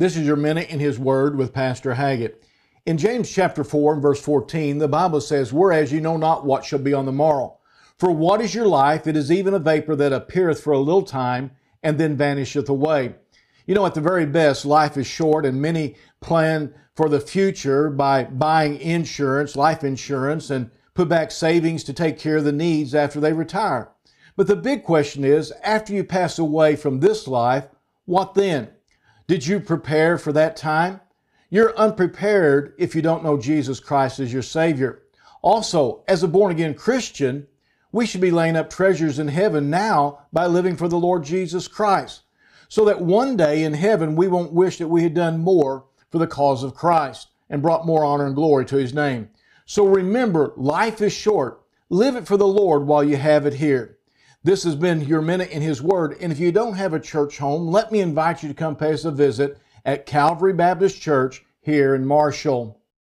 This is your minute in His Word with Pastor Haggett. In James chapter 4 and verse 14, the Bible says, Whereas you know not what shall be on the morrow. For what is your life? It is even a vapor that appeareth for a little time and then vanisheth away. You know, at the very best, life is short, and many plan for the future by buying insurance, life insurance, and put back savings to take care of the needs after they retire. But the big question is after you pass away from this life, what then? Did you prepare for that time? You're unprepared if you don't know Jesus Christ as your Savior. Also, as a born again Christian, we should be laying up treasures in heaven now by living for the Lord Jesus Christ, so that one day in heaven we won't wish that we had done more for the cause of Christ and brought more honor and glory to His name. So remember, life is short. Live it for the Lord while you have it here. This has been your minute in His Word. And if you don't have a church home, let me invite you to come pay us a visit at Calvary Baptist Church here in Marshall.